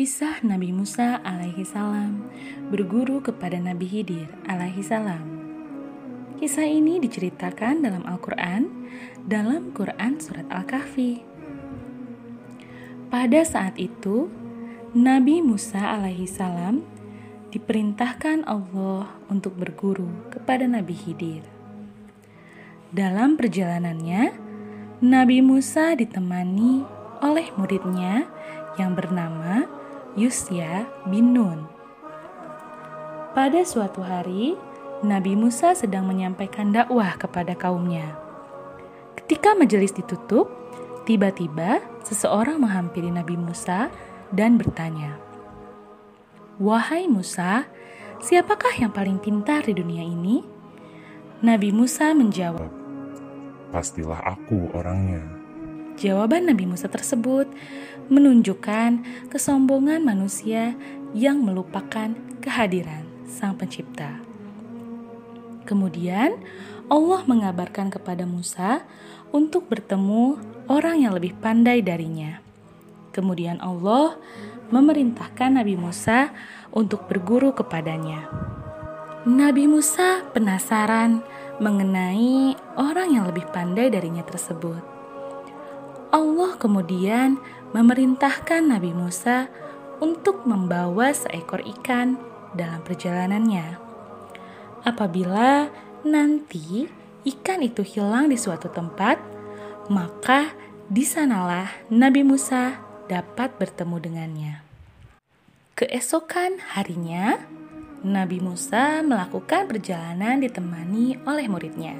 Kisah Nabi Musa alaihi salam berguru kepada Nabi Hidir alaihi salam. Kisah ini diceritakan dalam Al-Quran, dalam Quran Surat Al-Kahfi. Pada saat itu, Nabi Musa alaihi salam diperintahkan Allah untuk berguru kepada Nabi Hidir. Dalam perjalanannya, Nabi Musa ditemani oleh muridnya yang bernama Yusya bin Nun. Pada suatu hari, Nabi Musa sedang menyampaikan dakwah kepada kaumnya. Ketika majelis ditutup, tiba-tiba seseorang menghampiri Nabi Musa dan bertanya, "Wahai Musa, siapakah yang paling pintar di dunia ini?" Nabi Musa menjawab, "Pastilah aku orangnya." Jawaban Nabi Musa tersebut menunjukkan kesombongan manusia yang melupakan kehadiran Sang Pencipta. Kemudian Allah mengabarkan kepada Musa untuk bertemu orang yang lebih pandai darinya. Kemudian Allah memerintahkan Nabi Musa untuk berguru kepadanya. Nabi Musa penasaran mengenai orang yang lebih pandai darinya tersebut. Allah kemudian memerintahkan Nabi Musa untuk membawa seekor ikan dalam perjalanannya. Apabila nanti ikan itu hilang di suatu tempat, maka di sanalah Nabi Musa dapat bertemu dengannya. Keesokan harinya, Nabi Musa melakukan perjalanan ditemani oleh muridnya.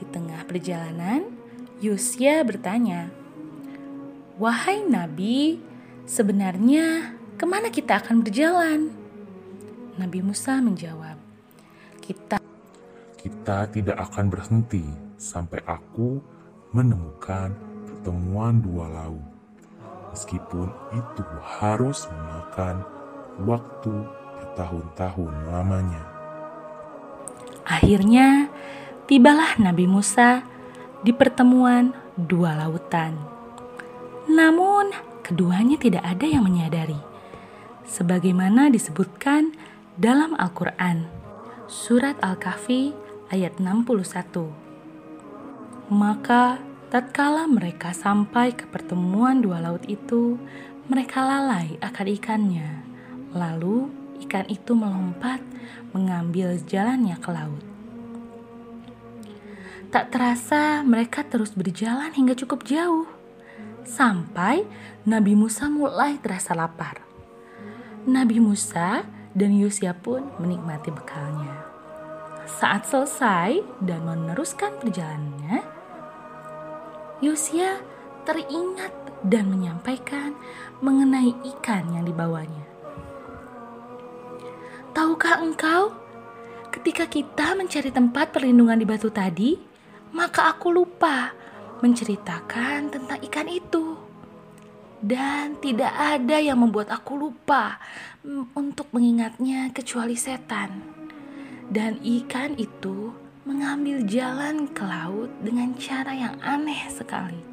Di tengah perjalanan, Yusya bertanya, Wahai Nabi, sebenarnya ke mana kita akan berjalan? Nabi Musa menjawab, Kita kita tidak akan berhenti sampai aku menemukan pertemuan dua laut. Meskipun itu harus memakan waktu bertahun-tahun lamanya. Akhirnya, tibalah Nabi Musa di pertemuan dua lautan. Namun, keduanya tidak ada yang menyadari, sebagaimana disebutkan dalam Al-Quran, Surat Al-Kahfi ayat 61. Maka, tatkala mereka sampai ke pertemuan dua laut itu, mereka lalai akan ikannya. Lalu, ikan itu melompat mengambil jalannya ke laut. Tak terasa mereka terus berjalan hingga cukup jauh. Sampai Nabi Musa mulai terasa lapar. Nabi Musa dan Yusya pun menikmati bekalnya. Saat selesai dan meneruskan perjalanannya, Yusya teringat dan menyampaikan mengenai ikan yang dibawanya. Tahukah engkau, ketika kita mencari tempat perlindungan di batu tadi, maka aku lupa menceritakan tentang ikan itu. Dan tidak ada yang membuat aku lupa untuk mengingatnya kecuali setan. Dan ikan itu mengambil jalan ke laut dengan cara yang aneh sekali.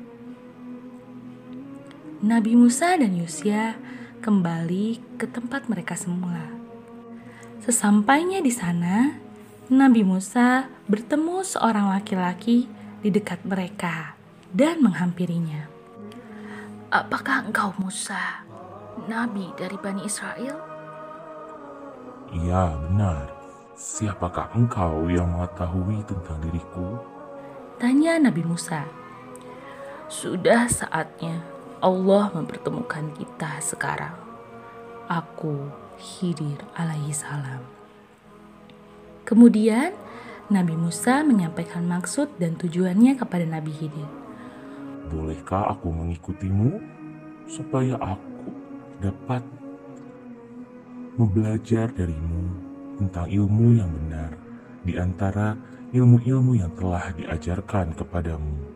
Nabi Musa dan Yusya kembali ke tempat mereka semula. Sesampainya di sana, Nabi Musa bertemu seorang laki-laki di dekat mereka dan menghampirinya. Apakah engkau Musa, nabi dari Bani Israel? Iya, benar. Siapakah engkau yang mengetahui tentang diriku? Tanya Nabi Musa. Sudah saatnya Allah mempertemukan kita sekarang. Aku Khidir alaihi salam. Kemudian Nabi Musa menyampaikan maksud dan tujuannya kepada Nabi Khidir. Bolehkah aku mengikutimu supaya aku dapat membelajar darimu tentang ilmu yang benar di antara ilmu-ilmu yang telah diajarkan kepadamu?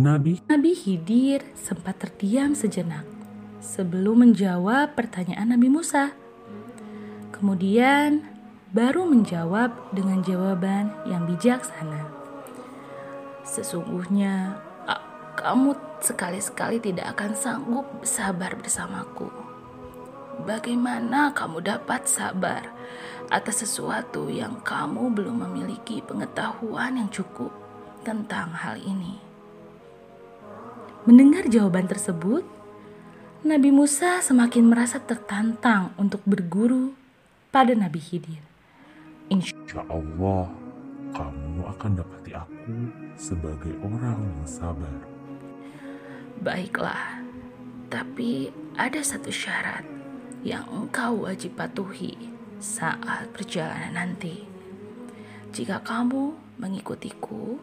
Nabi Nabi Khidir sempat terdiam sejenak sebelum menjawab pertanyaan Nabi Musa. Kemudian baru menjawab dengan jawaban yang bijaksana. Sesungguhnya kamu sekali-sekali tidak akan sanggup sabar bersamaku. bagaimana kamu dapat sabar atas sesuatu yang kamu belum memiliki pengetahuan yang cukup tentang hal ini? Mendengar jawaban tersebut, Nabi Musa semakin merasa tertantang untuk berguru pada Nabi Khidir. Insya Allah, kamu akan dapati aku sebagai orang yang sabar. Baiklah, tapi ada satu syarat yang engkau wajib patuhi saat perjalanan nanti. Jika kamu mengikutiku,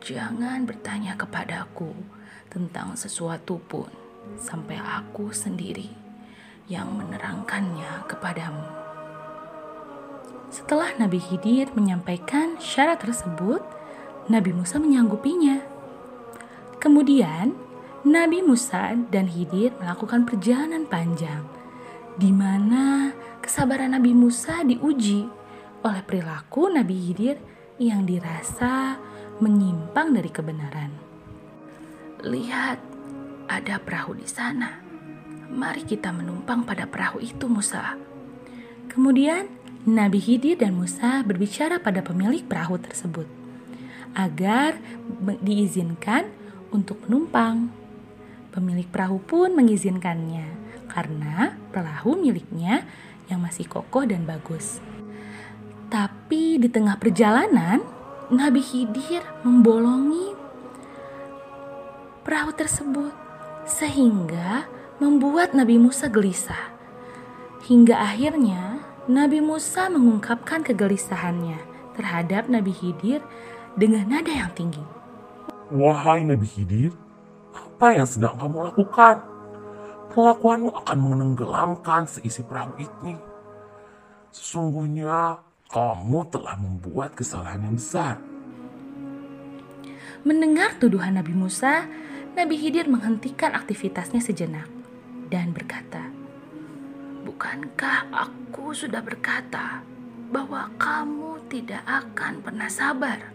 jangan bertanya kepadaku tentang sesuatu pun sampai aku sendiri yang menerangkannya kepadamu. Setelah Nabi Khidir menyampaikan syarat tersebut, Nabi Musa menyanggupinya. Kemudian, Nabi Musa dan Khidir melakukan perjalanan panjang, di mana kesabaran Nabi Musa diuji oleh perilaku Nabi Khidir yang dirasa menyimpang dari kebenaran. Lihat, ada perahu di sana. Mari kita menumpang pada perahu itu, Musa. Kemudian Nabi Khidir dan Musa berbicara pada pemilik perahu tersebut agar diizinkan untuk menumpang. Pemilik perahu pun mengizinkannya karena perahu miliknya yang masih kokoh dan bagus. Tapi di tengah perjalanan, Nabi Khidir membolongi perahu tersebut sehingga membuat Nabi Musa gelisah. Hingga akhirnya Nabi Musa mengungkapkan kegelisahannya terhadap Nabi Khidir dengan nada yang tinggi. Wahai Nabi Khidir, apa yang sedang kamu lakukan? Kelakuanmu akan menenggelamkan seisi perahu ini. Sesungguhnya kamu telah membuat kesalahan yang besar. Mendengar tuduhan Nabi Musa, Nabi Khidir menghentikan aktivitasnya sejenak dan berkata, Bukankah aku sudah berkata bahwa kamu tidak akan pernah sabar?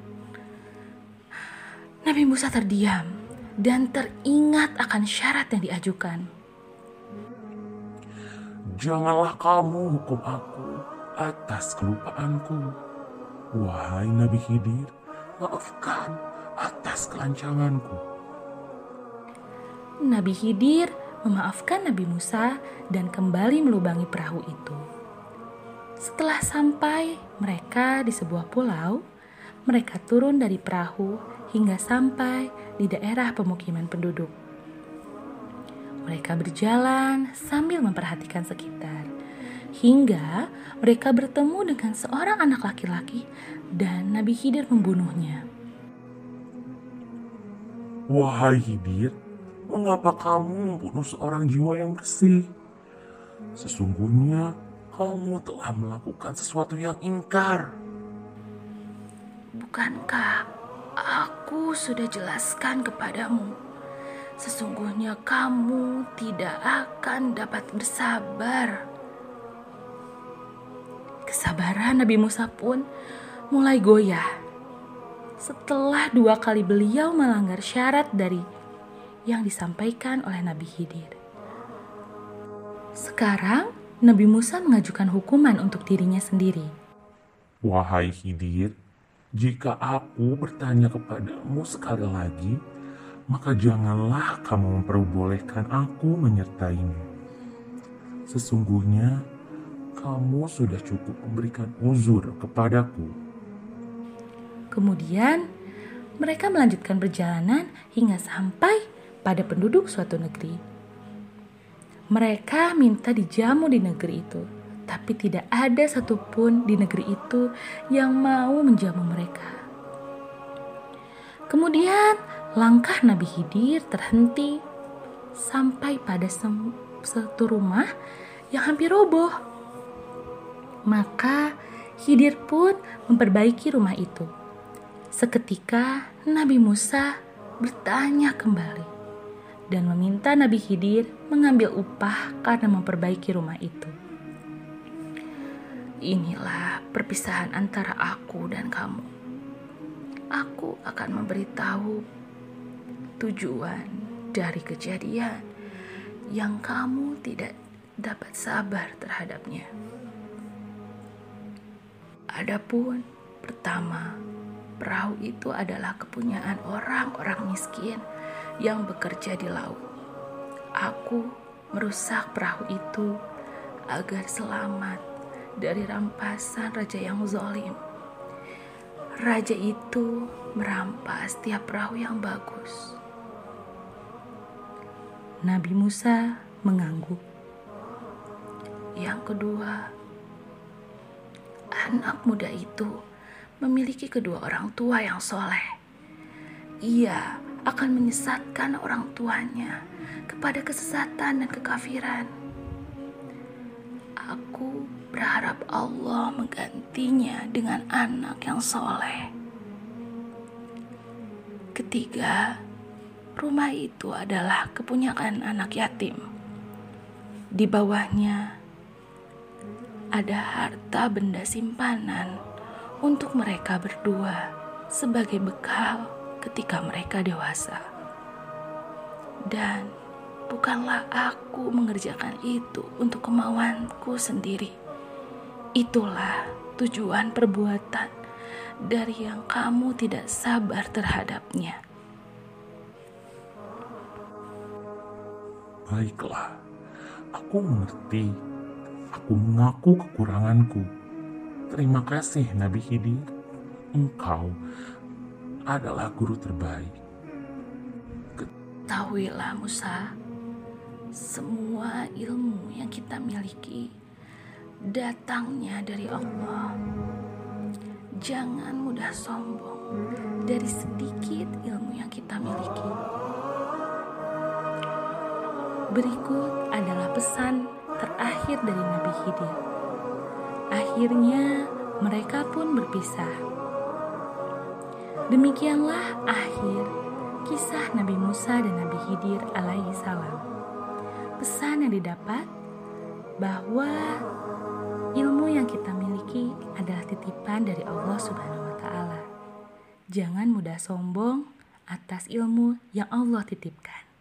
Nabi Musa terdiam dan teringat akan syarat yang diajukan. Janganlah kamu hukum aku atas kelupaanku. Wahai Nabi Khidir, maafkan atas kelancanganku. Nabi Khidir memaafkan Nabi Musa dan kembali melubangi perahu itu. Setelah sampai mereka di sebuah pulau, mereka turun dari perahu hingga sampai di daerah pemukiman penduduk. Mereka berjalan sambil memperhatikan sekitar, hingga mereka bertemu dengan seorang anak laki-laki, dan Nabi Khidir membunuhnya. Wahai Khidir, mengapa kamu membunuh seorang jiwa yang bersih? Sesungguhnya kamu telah melakukan sesuatu yang ingkar. Bukankah aku sudah jelaskan kepadamu sesungguhnya kamu tidak akan dapat bersabar. Kesabaran Nabi Musa pun mulai goyah setelah dua kali beliau melanggar syarat dari yang disampaikan oleh Nabi Khidir. Sekarang Nabi Musa mengajukan hukuman untuk dirinya sendiri. Wahai Khidir, jika aku bertanya kepadamu sekali lagi, maka janganlah kamu memperbolehkan aku menyertaimu. Sesungguhnya kamu sudah cukup memberikan uzur kepadaku. Kemudian mereka melanjutkan perjalanan hingga sampai pada penduduk suatu negeri. Mereka minta dijamu di negeri itu, tapi tidak ada satupun di negeri itu yang mau menjamu mereka. Kemudian Langkah Nabi Khidir terhenti sampai pada satu rumah yang hampir roboh. Maka Khidir pun memperbaiki rumah itu. Seketika Nabi Musa bertanya kembali dan meminta Nabi Khidir mengambil upah karena memperbaiki rumah itu. Inilah perpisahan antara aku dan kamu. Aku akan memberitahu tujuan dari kejadian yang kamu tidak dapat sabar terhadapnya. Adapun pertama, perahu itu adalah kepunyaan orang-orang miskin yang bekerja di laut. Aku merusak perahu itu agar selamat dari rampasan raja yang zolim. Raja itu merampas tiap perahu yang bagus. Nabi Musa mengangguk. Yang kedua, anak muda itu memiliki kedua orang tua yang soleh. Ia akan menyesatkan orang tuanya kepada kesesatan dan kekafiran. Aku berharap Allah menggantinya dengan anak yang soleh. Ketiga, rumah itu adalah kepunyaan anak yatim. Di bawahnya ada harta benda simpanan untuk mereka berdua sebagai bekal ketika mereka dewasa. Dan bukanlah aku mengerjakan itu untuk kemauanku sendiri. Itulah tujuan perbuatan dari yang kamu tidak sabar terhadapnya. Baiklah, aku mengerti. Aku mengaku kekuranganku. Terima kasih Nabi Khidir. Engkau adalah guru terbaik. Ketahuilah Musa, semua ilmu yang kita miliki datangnya dari Allah. Jangan mudah sombong dari sedikit ilmu yang kita miliki. Berikut adalah pesan terakhir dari Nabi Khidir. Akhirnya mereka pun berpisah. Demikianlah akhir kisah Nabi Musa dan Nabi Khidir alaihi salam. Pesan yang didapat bahwa ilmu yang kita miliki adalah titipan dari Allah Subhanahu wa taala. Jangan mudah sombong atas ilmu yang Allah titipkan.